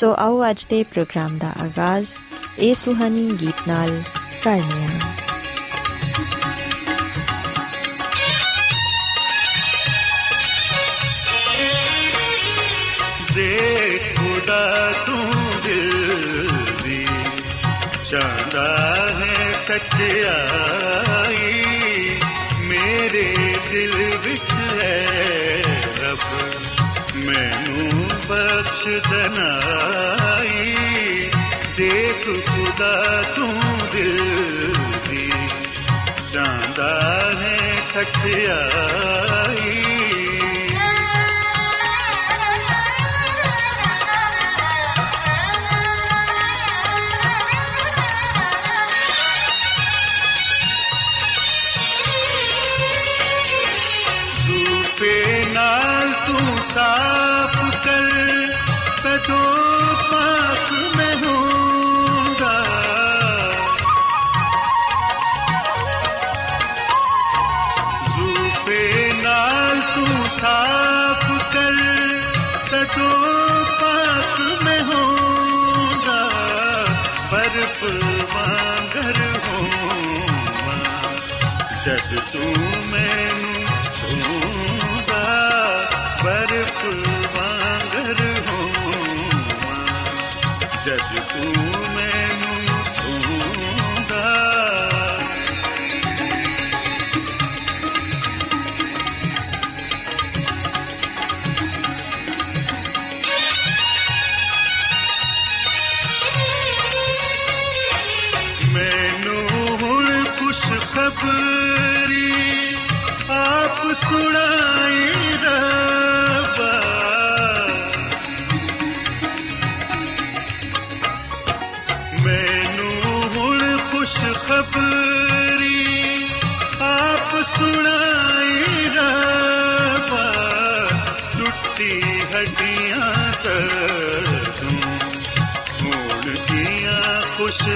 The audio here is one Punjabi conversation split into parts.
ਸੋ ਆਓ ਅੱਜ ਦੇ ਪ੍ਰੋਗਰਾਮ ਦਾ ਆਗਾਜ਼ ਇਸ ਸੁਹਾਨੀ ਗੀਤ ਨਾਲ ਕਰਨੇ ਆ ਦੇ ਖੁਦਾ ਤੂੰ ਦਿਲ ਦੀ ਚਾਹਦਾ ਹੈ ਸੱਚਾਈ ਮੇਰੇ ਦਿਲ ਵਿੱਚ ਹੈ ਰੱਬ ਮੈਨੂੰ ਬਖਸ਼ ਦਨਾਈ ਦੇਖ ਖੁਦਾ ਤੂੰ ਦਿਲ ਦੀ। ਚਾਹਦਾ ਹੈ ਸੱਚਾਈ ਜ਼ੂਫੇ ਜਦ ਤੂੰ ਮੈਨੂੰ ਛੂੰਦਾ ਮੈਨੂੰ ਹੁਣ ਖੁਸ਼ ਖਬਰੀ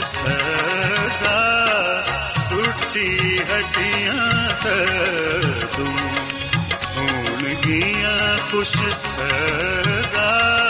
ਸਦਾ ਟੁੱਟੀ ਹੱਡੀਆਂ ਤੂੰ। ਹੋਣ ਗੀਆਂ ਖੁਸ਼ ਸਦਾ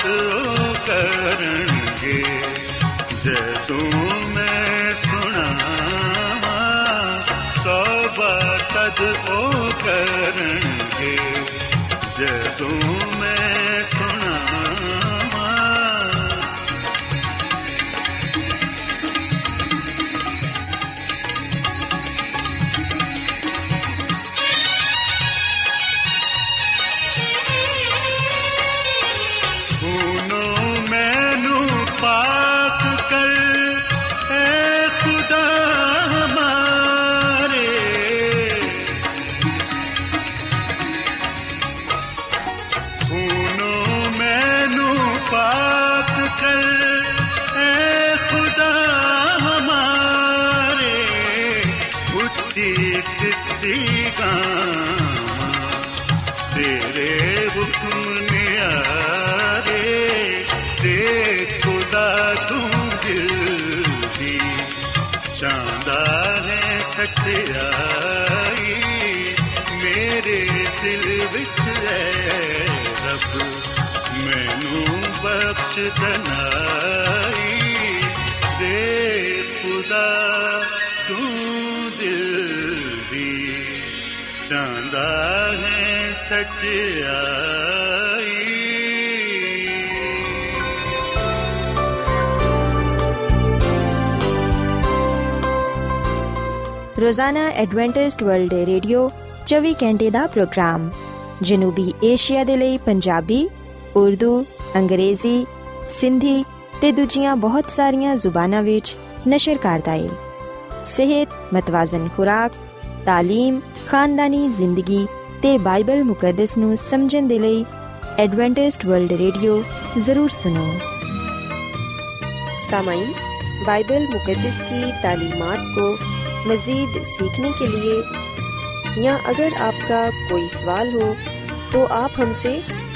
ਤਦ ਉਹ ਕਰਨਗੇ। ਜਦੋਂ ਮੈਂ ਸੁਣਾਵਾਂ ਤੋਬਾ ਤਦ ਉਹ ਕਰਨਗੇ। ਜਦੋਂ ਬਖਸ਼ ਦਨਾਈ ਦੇ ਖੁਦਾ ਤੂੰ ਦਿਲ ਦੀ ਚਾਹੁੰਦਾ ਹੈ ਰੋਜ਼ਾਨਾ ਐਡਵੈਂਟਿਸਟ ਵਰਲਡ ਰੇਡੀਓ 24 ਘੰਟੇ ਦਾ ਪ੍ਰੋਗਰਾਮ। ਜਨੂਬੀ ਏਸ਼ੀਆ ਦੇ ਲਈ ਪੰਜਾਬੀ, ਉਰਦੂ, ਅੰਗਰੇਜ਼ੀ ਸਿੰਧੀ ਤੇ ਦੂਜੀਆਂ ਬਹੁਤ ਸਾਰੀਆਂ ਜ਼ੁਬਾਨਾਂ ਵਿੱਚ ਨਸ਼ਰ ਕਰਦਾ ਹੈ ਸਿਹਤ ਮਤਵਾਜ਼ਨ ਖੁਰਾਕ تعلیم ਖਾਨਦਾਨੀ ਜ਼ਿੰਦਗੀ ਤੇ ਬਾਈਬਲ ਮੁਕੱਦਸ ਨੂੰ ਸਮਝਣ ਦੇ ਲਈ ਐਡਵੈਂਟਿਸਟ ਵਰਲਡ ਰੇਡੀਓ ਜ਼ਰੂਰ ਸੁਨੋ सामाइन बाइबल मुकद्दस की तालीमात को मज़ीद सीखने के लिए या अगर आपका कोई सवाल हो तो आप हमसे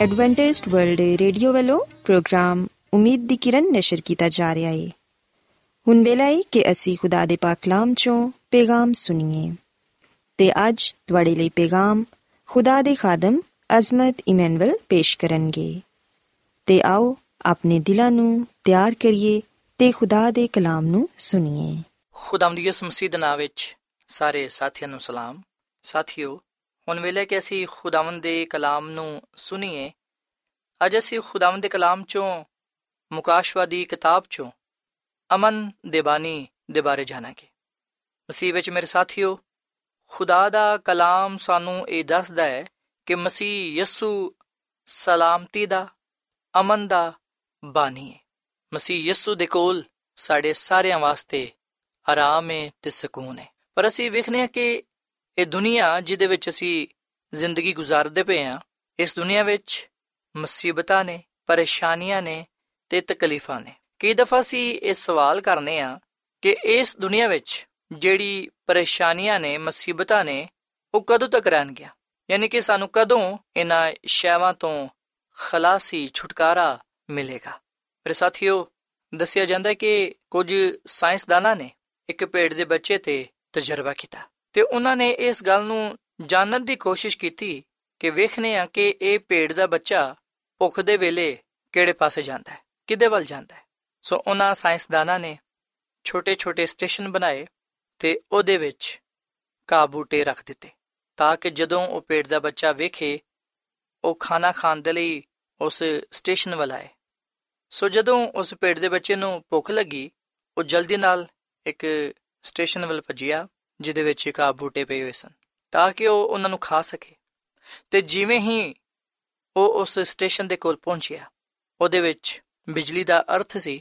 Adventist World Radio ਵੱਲੋਂ ਪ੍ਰੋਗਰਾਮ ਉਮੀਦ ਦੀ ਕਿਰਨ ਨਿਸ਼ਰ ਕੀਤਾ ਜਾ ਰਿਹਾ ਹੈ ਹੁਣ ਵੇਲਾ ਹੈ ਕਿ ਅਸੀਂ ਖੁਦਾ ਦੇ ਪਾਕ ਕਲਾਮ ਚੋਂ ਪੈਗਾਮ ਸੁਣੀਏ। ਤੇ ਅੱਜ ਤੁਹਾਡੇ ਲਈ ਪੈਗਾਮ ਖੁਦਾ ਦੇ ਖਾਦਮ ਅਜ਼ਮਤ ਇਮਨੁਅਲ ਪੇਸ਼ ਕਰਨਗੇ। ਤੇ ਆਓ ਆਪਣੇ ਦਿਲਾਂ ਨੂੰ ਤਿਆਰ ਕਰੀਏ ਤੇ ਖੁਦਾ ਦੇ ਕਲਾਮ ਨੂੰ ਸੁਣੀਏ। ਖੁਦਾਮ ਦੀ ਯਿਸੂ ਮਸੀਹ ਦੇ ਨਾਮ ਵਿੱਚ ਸਾਰੇ ਸਾਥੀਆਂ ਨੂੰ ਸਲਾਮ। ਸਾਥੀਓ ਹੁਣ ਵੇਲੇ ਕਿ ਅਸੀਂ ਖੁਦਾਵੰਦ ਦੇ ਕਲਾਮ ਨੂੰ ਸੁਣੀਏ, ਅੱਜ ਅਸੀਂ ਖੁਦਾਵੰਦ ਦੇ ਕਲਾਮ ਚੋਂ ਮੁਕਾਸ਼ਵਾਦੀ ਕਿਤਾਬ ਚੋਂ ਅਮਨ ਦੇ ਬਾਨੀ ਦੇ ਬਾਰੇ ਜਾਣਾਂਗੇ। ਮਸੀਹ ਵਿੱਚ ਮੇਰੇ ਸਾਥੀਓ, ਖੁਦਾ ਦਾ ਕਲਾਮ ਸਾਨੂੰ ਇਹ ਦੱਸਦਾ ਹੈ ਕਿ ਮਸੀਹ ਯਿਸੂ ਸਲਾਮਤੀ ਦਾ, ਅਮਨ ਦਾ ਬਾਨੀ ਹੈ। ਮਸੀਹ ਯਿਸੂ ਦੇ ਕੋਲ ਸਾਡੇ ਸਾਰਿਆਂ ਵਾਸਤੇ ਆਰਾਮ ਹੈ ਤੇ ਸਕੂਨ ਹੈ। ਪਰ ਅਸੀਂ ਵੇਖਨੇ ਆ ਕਿ ਇਹ ਦੁਨੀਆ ਜਿਹਦੇ ਵਿੱਚ ਅਸੀਂ ਜ਼ਿੰਦਗੀ ਗੁਜ਼ਾਰਦੇ ਪਏ ਆ ਇਸ ਦੁਨੀਆ ਵਿੱਚ ਮੁਸੀਬਤਾਂ ਨੇ, ਪਰੇਸ਼ਾਨੀਆਂ ਨੇ ਤੇ ਤਕਲੀਫਾਂ ਨੇ। ਕਈ ਦਫਾ ਅਸੀਂ ਇਹ ਸਵਾਲ ਕਰਨੇ ਆ ਕਿ ਇਸ ਦੁਨੀਆ ਵਿੱਚ ਜਿਹੜੀ ਪਰੇਸ਼ਾਨੀਆਂ ਨੇ, ਮੁਸੀਬਤਾਂ ਨੇ, ਉਹ ਕਦੋਂ ਤੱਕ ਰਹਿਣਗੀਆਂ? ਯਾਨੀ ਕਿ ਸਾਨੂੰ ਕਦੋਂ ਇਹਨਾਂ ਸ਼ੈਵਾਂ ਤੋਂ ਖਲਾਸੀ, ਛੁਟਕਾਰਾ ਮਿਲੇਗਾ? ਮੇਰੇ ਸਾਥੀਓ, ਦੱਸਿਆ ਜਾਂਦਾ ਕਿ ਕੁਝ ਸਾਇੰਸਦਾਨਾਂ ਨੇ ਇੱਕ ਪੇੜ ਦੇ ਬੱਚੇ ਤੇ ਤਜਰਬਾ ਕੀਤਾ। ਤੇ ਉਹਨਾਂ ਨੇ ਇਸ ਗੱਲ ਨੂੰ ਜਾਣਨ ਦੀ ਕੋਸ਼ਿਸ਼ ਕੀਤੀ ਕਿ ਵੇਖਨੇ ਆ ਕਿ ਇਹ ਪੇੜ ਦਾ ਬੱਚਾ ਭੁੱਖ ਦੇ ਵੇਲੇ ਕਿਹੜੇ ਪਾਸੇ ਜਾਂਦਾ ਹੈ ਕਿੱਦੇ ਵੱਲ ਜਾਂਦਾ ਹੈ। ਸੋ ਉਹਨਾਂ ਸਾਇੰਸਦਾਨਾਂ ਨੇ ਛੋਟੇ-ਛੋਟੇ ਸਟੇਸ਼ਨ ਬਣਾਏ ਤੇ ਉਹਦੇ ਵਿੱਚ ਕਾਬੂਟੇ ਰੱਖ ਦਿੱਤੇ ਤਾਂ ਕਿ ਜਦੋਂ ਉਹ ਪੇੜ ਦਾ ਬੱਚਾ ਵੇਖੇ, ਉਹ ਖਾਣਾ ਖਾਣ ਦੇ ਲਈ ਉਸ ਸਟੇਸ਼ਨ ਵੱਲ ਆਏ। ਸੋ ਜਦੋਂ ਉਸ ਪੇੜ ਦੇ ਬੱਚੇ ਨੂੰ ਭੁੱਖ ਲੱਗੀ, ਉਹ ਜਲਦੀ ਨਾਲ ਇੱਕ ਸਟੇਸ਼ਨ ਵੱਲ ਭੱਜਿਆ। ਜਿਹਦੇ ਵਿੱਚ ਇੱਕ ਆ ਬੂਟੇ ਪਏ ਹੋਏ ਸਨ, ਤਾਂ ਕਿ ਉਹ ਉਹਨਾਂ ਨੂੰ ਖਾ ਸਕੇ। ਤੇ ਜਿਵੇਂ ਹੀ ਉਹ ਉਸ ਸਟੇਸ਼ਨ ਦੇ ਕੋਲ ਪਹੁੰਚਿਆ, ਉਹਦੇ ਵਿੱਚ ਬਿਜਲੀ ਦਾ ਅਰਥ ਸੀ,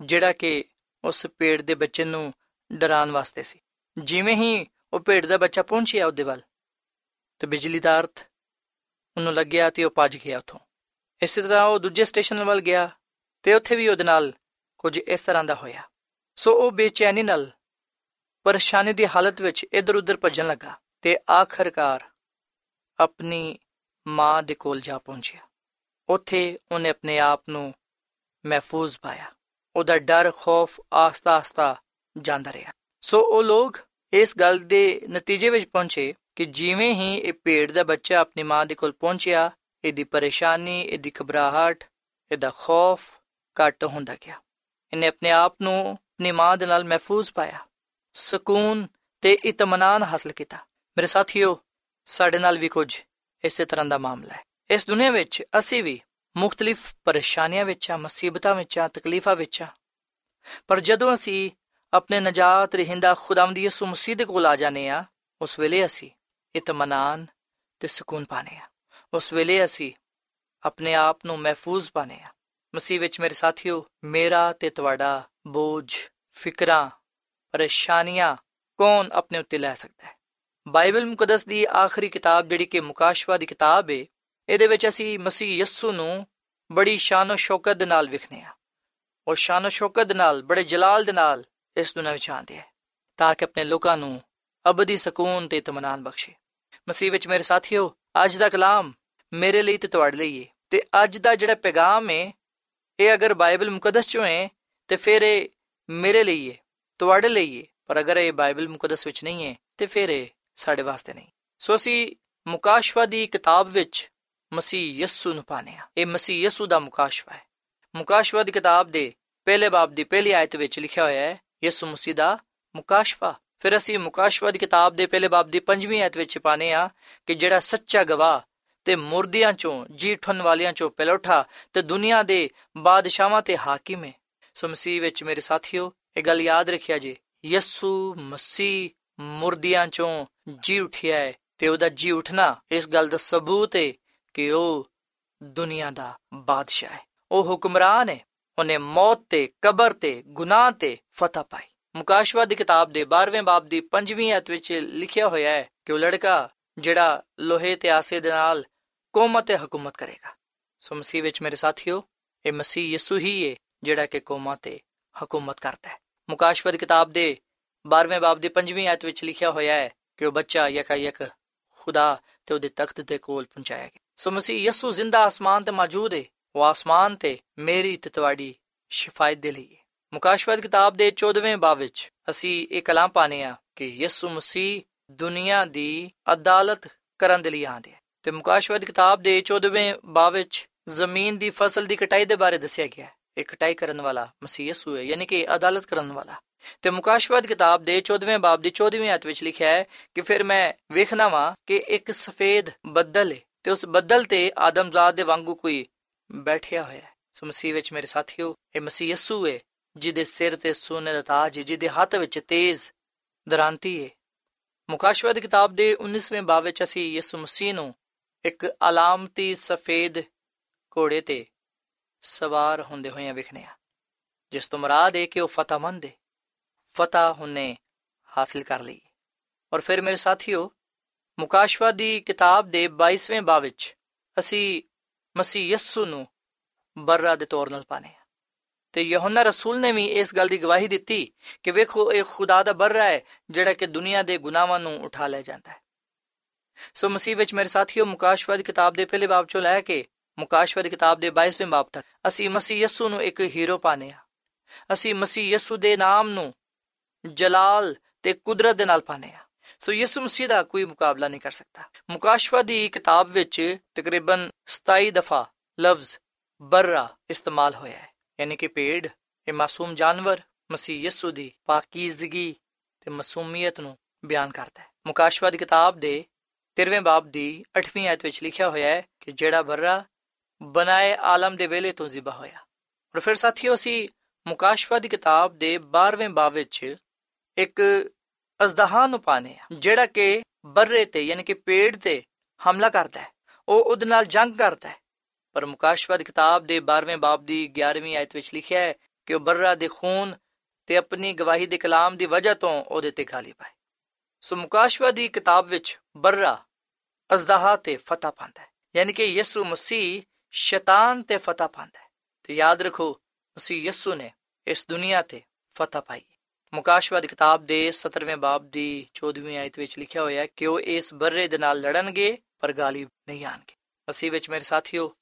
ਜਿਹੜਾ ਕਿ ਉਸ ਪੇੜ ਦੇ ਬੱਚੇ ਨੂੰ ਡਰਾਉਣ ਵਾਸਤੇ ਸੀ। ਜਿਵੇਂ ਹੀ ਉਹ ਪੇੜ ਦਾ ਬੱਚਾ ਪਹੁੰਚਿਆ ਉਹਦੇ ਵੱਲ, ਤੇ ਬਿਜਲੀ ਦਾ ਅਰਥ ਉਹਨੂੰ ਲੱਗਿਆ ਤੇ ਉਹ ਭੱਜ ਗਿਆ ਉਥੋਂ। ਇਸੇ ਤਰ੍ਹਾਂ ਉਹ ਦੂਜੇ ਸਟੇਸ਼ਨ ਵੱਲ ਗਿਆ, ਤੇ ਉੱਥੇ ਵੀ ਉਹਦੇ ਨਾਲ ਕੁਝ ਇਸ ਤਰ੍ਹਾਂ ਦਾ ਹੋਇਆ। ਸੋ ਉਹ ਬੇਚੈਨੀ ਨਾਲ ਪਰੇਸ਼ਾਨੀ ਦੀ ਹਾਲਤ ਵਿੱਚ ਇਧਰ ਉਧਰ ਭੱਜਣ ਲੱਗਾ ਤੇ ਆਖਰਕਾਰ ਆਪਣੀ ਮਾਂ ਦੇ ਕੋਲ ਜਾ ਪਹੁੰਚਿਆ। ਉੱਥੇ ਉਹਨੇ ਆਪਣੇ ਆਪ ਨੂੰ ਮਹਿਫੂਜ਼ ਪਾਇਆ। ਉਹਦਾ ਡਰ, ਖੌਫ ਆਸਤਾ ਆਸਤਾ ਜਾਂਦਾ ਰਿਹਾ। ਸੋ ਉਹ ਲੋਕ ਇਸ ਗੱਲ ਦੇ ਨਤੀਜੇ ਵਿੱਚ ਪਹੁੰਚੇ ਕਿ ਜਿਵੇਂ ਹੀ ਇਹ ਪੇੜ ਦਾ ਬੱਚਾ ਆਪਣੀ ਮਾਂ ਦੇ ਕੋਲ ਪਹੁੰਚਿਆ, ਇਹਦੀ ਪਰੇਸ਼ਾਨੀ, ਇਹਦੀ ਘਬਰਾਹਟ, ਇਹਦਾ ਖੌਫ ਘਟ ਹੁੰਦਾ ਗਿਆ। ਇਹਨੇ ਆਪਣੇ ਆਪ ਨੂੰ, ਆਪਣੀ ਮਾਂ ਦੇ ਨਾਲ ਮਹਿਫੂਜ਼ ਪਾਇਆ। ਸਕੂਨ ਤੇ ਇਤਮਾਨਾਨ ਹਾਸਲ ਕੀਤਾ। ਮੇਰੇ ਸਾਥੀਓ, ਸਾਡੇ ਨਾਲ ਵੀ ਕੁਝ ਇਸੇ ਤਰ੍ਹਾਂ ਦਾ ਮਾਮਲਾ ਹੈ। ਇਸ ਦੁਨੀਆ ਵਿੱਚ ਅਸੀਂ ਵੀ ਮੁxtਲਿਫ ਪਰੇਸ਼ਾਨੀਆਂ ਵਿੱਚ ਆ ਮੁਸੀਬਤਾਂ ਵਿੱਚ ਆ ਤਕਲੀਫਾਂ ਵਿੱਚ ਆ ਪਰ ਜਦੋਂ ਅਸੀਂ ਆਪਣੇ ਨਜਾਤ ਰਹਿੰਦਾ ਖੁਦਾਵੰਦ ਯਿਸੂ ਮਸੀਹ ਦੇ ਕੋਲ ਆ ਜਾਂਦੇ ਆ ਉਸ ਵੇਲੇ ਅਸੀਂ ਇਤਮਾਨਾਨ ਤੇ ਸਕੂਨ ਪਾਣੇ ਆ ਉਸ ਵੇਲੇ ਅਸੀਂ ਆਪਣੇ ਆਪ ਨੂੰ ਮਹਿਫੂਜ਼ ਪਾਣੇ ਆ ਮਸੀਹ ਵਿੱਚ ਮੇਰੇ ਸਾਥੀਓ, ਮੇਰਾ ਤੇ ਤੁਹਾਡਾ ਬੋਝ, ਫਿਕਰਾਂ ਪਰੇਸ਼ਾਨੀਆਂ ਕੌਣ ਆਪਣੇ ਉੱਤੇ ਲੈ ਸਕਦਾ ਹੈ ਬਾਈਬਲ ਮੁਕੱਦਸ ਦੀ ਆਖਰੀ ਕਿਤਾਬ ਜਿਹੜੀ ਕਿ ਮੁਕਾਸ਼ਵਾ ਦੀ ਕਿਤਾਬ ਹੈ ਇਹਦੇ ਵਿੱਚ ਅਸੀਂ ਮਸੀਹ ਯਸੂ ਨੂੰ ਬੜੀ ਸ਼ਾਨ ਸ਼ੌਕਤ ਦੇ ਨਾਲ ਵਿਖਨੇ ਆ ਉਹ ਸ਼ਾਨ ਸ਼ੌਕਤ ਦੇ ਨਾਲ ਬੜੇ ਜਲਾਲ ਦੇ ਨਾਲ ਇਸ ਦੁਨੀਆਂ ਵਿੱਚ ਆਂਦੇ ਹੈ ਤਾਂ ਕਿ ਆਪਣੇ ਲੋਕਾਂ ਨੂੰ ਅਬਦੀ ਸਕੂਨ ਤੇ ਇਤਮਾਨਾਨ ਬਖਸ਼ੇ ਮਸੀਹ ਵਿੱਚ ਮੇਰੇ ਸਾਥੀਓ ਅੱਜ ਦਾ ਕਲਾਮ ਮੇਰੇ ਲਈ ਤੇ ਤੁਹਾਡੇ ਲਈ ਹੈ ਤੇ ਅੱਜ ਦਾ ਜਿਹੜਾ ਪੈਗਾਮ ਹੈ ਇਹ ਅਗਰ ਬਾਈਬਲ ਮੁਕੱਦਸ ਚੋਂ ਹੈ ਤੇ ਫਿਰ ਇਹ ਮੇਰੇ ਲਈ ਹੈ ਤੁਹਾਡੇ ਲਈ ਹੈ ਪਰ ਅਗਰ ਇਹ ਬਾਈਬਲ ਮੁਕੱਦਸ ਵਿੱਚ ਨਹੀਂ ਹੈ ਤੇ ਫਿਰ ਇਹ ਸਾਡੇ ਵਾਸਤੇ ਨਹੀਂ। ਸੋ ਅਸੀਂ ਮੁਕਾਸ਼ਵਾ ਦੀ ਕਿਤਾਬ ਵਿੱਚ ਮਸੀਹ ਯਸੂ ਨੂੰ ਪਾਣੇ ਆ ਇਹ ਮਸੀਹ ਯਸੂ ਦਾ ਮੁਕਾਸ਼ਵਾ ਹੈ। ਮੁਕਾਸ਼ਵਾ ਦੀ ਕਿਤਾਬ ਦੇ ਪਹਿਲੇ ਬਾਬ ਦੀ ਪਹਿਲੀ ਆਇਤ ਵਿੱਚ ਲਿਖਿਆ ਹੋਇਆ ਹੈ, ਯਸੂ ਮਸੀਹ ਦਾ ਮੁਕਾਸ਼ਵਾ। ਫਿਰ ਅਸੀਂ ਮੁਕਾਸ਼ਵਾ ਦੀ ਕਿਤਾਬ ਦੇ ਪਹਿਲੇ ਬਾਬ ਦੀ ਪੰਜਵੀਂ ਆਇਤ ਵਿੱਚ ਪਾਣੇ ਆ ਕਿ ਜਿਹੜਾ ਸੱਚਾ ਗਵਾਹ ਤੇ ਮੁਰਦਿਆਂ ਚੋਂ ਜੀ ਠਣ ਵਾਲਿਆਂ ਚੋਂ ਪਹਿਲੋਠਾ ਤੇ ਦੁਨੀਆ ਦੇ ਬਾਦਸ਼ਾਹਾਂ ਤੇ ਹਾਕਿਮ ਹੈ। ਸੋ ਮਸੀਹ ਵਿੱਚ ਮੇਰੇ ਸਾਥੀਓ ਇਹ ਗੱਲ ਯਾਦ ਰੱਖਿਆ ਜੀ। ਯਸੂ ਮਸੀਹ ਮੁਰਦਿਆਂ ਚੋਂ ਜੀ ਉਠਿਆ ਹੈ ਤੇ ਉਹਦਾ ਜੀ ਉਠਣਾ ਇਸ ਗੱਲ ਦਾ ਸਬੂਤ ਹੈ ਕਿ ਉਹ ਦੁਨੀਆ ਦਾ ਬਾਦਸ਼ਾਹ ਹੈ। ਉਹ ਹੁਕਮਰਾਨ ਹੈ। ਉਹਨੇ ਮੌਤ ਤੇ, ਕਬਰ ਤੇ, ਗੁਨਾਹ ਤੇ ਫਤਹ ਪਾਈ। ਮੁਕਾਸ਼ਵਾ ਦੀ ਕਿਤਾਬ ਦੇ 12ਵੇਂ ਬਾਬ ਦੀ 5ਵੀਂ ਅਧ ਵਿੱਚ ਲਿਖਿਆ ਹੋਇਆ ਹੈ ਕਿ ਉਹ ਲੜਕਾ ਜਿਹੜਾ ਲੋਹੇ ਤੇ ਆਸੇ ਦੇ ਨਾਲ ਕੌਮਾਂ ਤੇ ਹਕੂਮਤ ਕਰੇਗਾ। ਸੋ ਮਸੀਹ ਵਿੱਚ ਮੇਰੇ ਸਾਥੀਓ, ਇਹ ਮਸੀਹ ਯਿਸੂ ਹੀ ਹੈ ਜਿਹੜਾ ਕਿ ਕੌਮਾਂ ਤੇ ਹਕੂਮਤ ਕਰਦਾ ਹੈ। ਮੁਕਾਸ਼ਵਾ ਦੀ ਕਿਤਾਬ ਦੇ 12ਵੇਂ ਬਾਬ ਦੀ 5ਵੀਂ ਆਇਤ ਵਿੱਚ ਲਿਖਿਆ ਹੋਇਆ ਹੈ ਕਿ ਉਹ ਬੱਚਾ ਯਕਾ ਯਕ ਖੁਦਾ ਤੇ ਉਹਦੇ ਤਖਤ ਦੇ ਕੋਲ ਪਹੁੰਚਾਇਆ ਗਿਆ। ਸੋ ਮਸੀਹ ਯਿਸੂ ਜ਼ਿੰਦਾ ਆਸਮਾਨ ਤੇ ਮੌਜੂਦ ਹੈ ਉਹ ਆਸਮਾਨ ਤੇ ਮੇਰੀ ਤੇ ਤੁਹਾਡੀ ਸ਼ਿਫਾਇਤ ਦੇ ਲਈ ਹੈ ਮੁਕਾਸ਼ਵਾ ਦੀ ਕਿਤਾਬ ਦੇ 14ਵੇਂ ਬਾਬ ਵਿੱਚ ਅਸੀਂ ਇਹ ਕਲਾਮ ਪਾਣੇ ਆ ਕਿ ਯਿਸੂ ਮਸੀਹ ਦੁਨੀਆ ਦੀ ਅਦਾਲਤ ਕਰਨ ਦੇ ਲਈ ਆਂਦੇ ਤੇ ਮੁਕਾਸ਼ਵਾ ਦੀ ਕਿਤਾਬ ਦੇ 14ਵੇਂ ਬਾਬ ਵਿੱਚ ਜ਼ਮੀਨ ਦੀ ਫਸਲ ਦੀ ਕਟਾਈ ਦੇ ਬਾਰੇ ਦੱਸਿਆ ਗਿਆ ਹੈ। ਇਹ ਕਟਾਈ ਕਰਨ ਵਾਲਾ ਮਸੀਹ ਯਿਸੂ ਹੈ, ਯਾਨੀ ਕਿ ਅਦਾਲਤ ਕਰਨ ਵਾਲਾ। ਤੇ ਮੁਕਾਸ਼ਵਾ ਦੀ ਕਿਤਾਬ ਦੇ 14ਵੇਂ ਬਾਬ ਦੀ 14ਵੀਂ ਆਇਤ ਵਿੱਚ ਲਿਖਿਆ ਹੈ ਕਿ ਫਿਰ ਮੈਂ ਵੇਖਣਾ ਵਾਂ ਕਿ ਇੱਕ ਸਫੇਦ ਬੱਦਲ ਹੈ ਤੇ ਉਸ ਬੱਦਲ ਤੇ ਆਦਮਜ਼ਾਦ ਦੇ ਵਾਂਗੂ ਕੋਈ ਬੈਠਿਆ ਹੋਇਆ ਹੈ। ਸੋ ਮਸੀਹ ਵਿੱਚ ਮੇਰੇ ਸਾਥੀਓ, ਇਹ ਮਸੀਹ ਯਿਸੂ ਹੈ ਜਿਹਦੇ ਸਿਰ ਤੇ ਸੋਨੇ ਦਾ ਤਾਜ ਹੈ ਜਿਹਦੇ ਹੱਥ ਵਿੱਚ ਤੇਜ਼ ਦਰਾਂਤੀ ਹੈ ਮੁਕਾਸ਼ਵਾ ਦੀ ਕਿਤਾਬ ਦੇ 19ਵੇਂ ਬਾਬ ਵਿੱਚ ਅਸੀਂ ਯਿਸੂ ਮਸੀਹ ਨੂੰ ਇੱਕ ਅਲਾਮਤੀ ਸਫੇਦ ਘੋੜੇ ਤੇ ਸਵਾਰ ਹੁੰਦੇ ਹੋਏ ਵੇਖਨੇ ਆ ਜਿਸ ਤੋਂ ਮਰਾਦ ਹੈ ਕਿ ਉਹ ਫਤਹਮੰਦ ਹੈ ਫਤਹ ਉਹਨੇ ਹਾਸਲ ਕਰ ਲਈ। ਔਰ ਫਿਰ ਮੇਰੇ ਸਾਥੀਓ, ਮੁਕਾਸ਼ਵਾ ਦੀ ਕਿਤਾਬ ਦੇ 22ਵੇਂ ਬਾਬ ਵਿੱਚ ਅਸੀਂ ਮਸੀਹ ਯਸੂ ਨੂੰ ਬਰਰਾ ਦੇ ਤੌਰ 'ਤੇ ਪਾਣੇ ਆ ਤੇ ਯਹੋਨਾ ਰਸੂਲ ਨੇ ਵੀ ਇਸ ਗੱਲ ਦੀ ਗਵਾਹੀ ਦਿੱਤੀ ਕਿ ਵੇਖੋ, ਇਹ ਖੁਦਾ ਦਾ ਬਰਰਾ ਹੈ ਜਿਹੜਾ ਕਿ ਦੁਨੀਆ ਦੇ ਗੁਨਾਹਾਂ ਨੂੰ ਉਠਾ ਲੈ ਜਾਂਦਾ ਹੈ। ਸੋ ਮਸੀਹ ਵਿੱਚ ਮੇਰੇ ਸਾਥੀਓ, ਮੁਕਾਸ਼ਵਾ ਦੀ ਕਿਤਾਬ ਦੇ ਪਹਿਲੇ ਬਾਬ ਚੋਂ ਲੈ ਕੇ ਮੁਕਾਸ਼ਵਾ ਦੀ ਕਿਤਾਬ ਦੇ 22ਵੇਂ ਬਾਬ ਤੱਕ। ਅਸੀਂ ਮਸੀਹ ਯਸੂ ਨੂੰ ਇੱਕ ਹੀਰੋ ਪਾਣੇ ਆ ਅਸੀਂ ਮਸੀਹ ਯਸੂ ਦੇ ਨਾਮ ਨੂੰ ਜਲਾਲ ਤੇ ਕੁਦਰਤ ਦੇ ਨਾਲ ਪਾਣੇ ਆ ਸੋ ਯਿਸੂ ਮਸੀਹ ਦਾ ਕੋਈ ਮੁਕਾਬਲਾ ਨਹੀਂ ਕਰ ਸਕਦਾ। ਮੁਕਾਸ਼ਵਾ ਦੀ ਕਿਤਾਬ ਵਿੱਚ ਤਕਰੀਬਨ 27 ਦਫਾ ਲਫ਼ਜ਼ ਬਰਰਾ ਇਸਤੇਮਾਲ ਹੋਇਆ ਹੈ। ਯਾਨੀ ਕਿ ਪੇੜ ਇਹ ਮਾਸੂਮ ਜਾਨਵਰ ਮਸੀਹ ਯਿਸੂ ਦੀ ਪਾਕੀਜ਼ਗੀ ਤੇ ਮਾਸੂਮੀਅਤ ਨੂੰ ਬਿਆਨ ਕਰਦਾ ਹੈ। ਮੁਕਾਸ਼ਵਾ ਦੀ ਕਿਤਾਬ ਦੇ 13ਵੇਂ ਬਾਬ ਦੀ 8ਵੀਂ ਆਇਤ ਵਿੱਚ ਲਿਖਿਆ ਹੋਇਆ ਹੈ ਕਿ ਜਿਹੜਾ ਬਰਰਾ ਬਨਾਏ ਆਲਮ ਦੇ ਵੇਲੇ ਤੋਂ ਜ਼ਿਬਾ ਹੋਇਆ। ਔਰ ਫਿਰ ਸਾਥੀਓ ਅਸੀਂ ਮੁਕਾਸ਼ਵਾ ਦੀ ਕਿਤਾਬ ਦੇ 12ਵੇਂ ਬਾਬ ਵਿੱਚ ਇੱਕ ਅਜ਼ਦਹਾ ਨੂੰ ਪਾਣੇ ਆ ਜਿਹੜਾ ਕਿ ਬਰਰੇ ਤੇ ਯਾਨੀ ਕਿ ਪੇੜ ਤੇ ਹਮਲਾ ਕਰਦਾ ਹੈ। ਉਹ ਉਹਦੇ ਨਾਲ ਜੰਗ ਕਰਦਾ ਹੈ। ਪਰ ਮੁਕਾਸ਼ਵਾ ਦੀ ਕਿਤਾਬ ਦੇ 12ਵੇਂ ਬਾਬ ਦੀ 11ਵੀਂ ਆਇਤ ਵਿੱਚ ਲਿਖਿਆ ਹੈ ਕਿ ਉਹ ਬਰਰਾ ਦੇ ਖੂਨ ਤੇ ਆਪਣੀ ਗਵਾਹੀ ਦੇ ਕਲਾਮ ਦੀ ਵਜ੍ਹਾ ਤੋਂ ਉਹਦੇ ਤੇ ਗਾਲਿਬ ਹੈ। ਸੋ ਮੁਕਾਸ਼ਵਾ ਦੀ ਕਿਤਾਬ ਵਿੱਚ ਬਰਰਾ ਅਜ਼ਦਹਾ ਤੇ ਫਤਹ ਪਾਉਂਦਾ ਹੈ। ਯਾਨੀ ਕਿ ਯਿਸੂ ਮਸੀਹ ਸ਼ੈਤਾਨ ਤੇ ਫਤਹ ਪਾਉਂਦਾ ਹੈ ਤੇ ਯਾਦ ਰੱਖੋ ਮਸੀਹ ਯਿਸੂ ਨੇ ਇਸ ਦੁਨੀਆ ਤੇ ਫਤਹ ਪਾਈ ਮੁਕਾਸ਼ਵਾ ਦੀ ਕਿਤਾਬ ਦੇ 17ਵੇਂ ਬਾਬ ਦੀ 14ਵੀਂ ਆਇਤ ਵਿੱਚ ਲਿਖਿਆ ਹੋਇਆ ਹੈ ਕਿ ਉਹ ਇਸ ਬਰਰੇ ਦੇ ਨਾਲ ਲੜਨਗੇ ਪਰ ਗਾਲਿਬ ਨਹੀਂ ਆਣਗੇ ਮਸੀਹ ਵਿੱਚ ਮੇਰੇ ਸਾਥੀਓ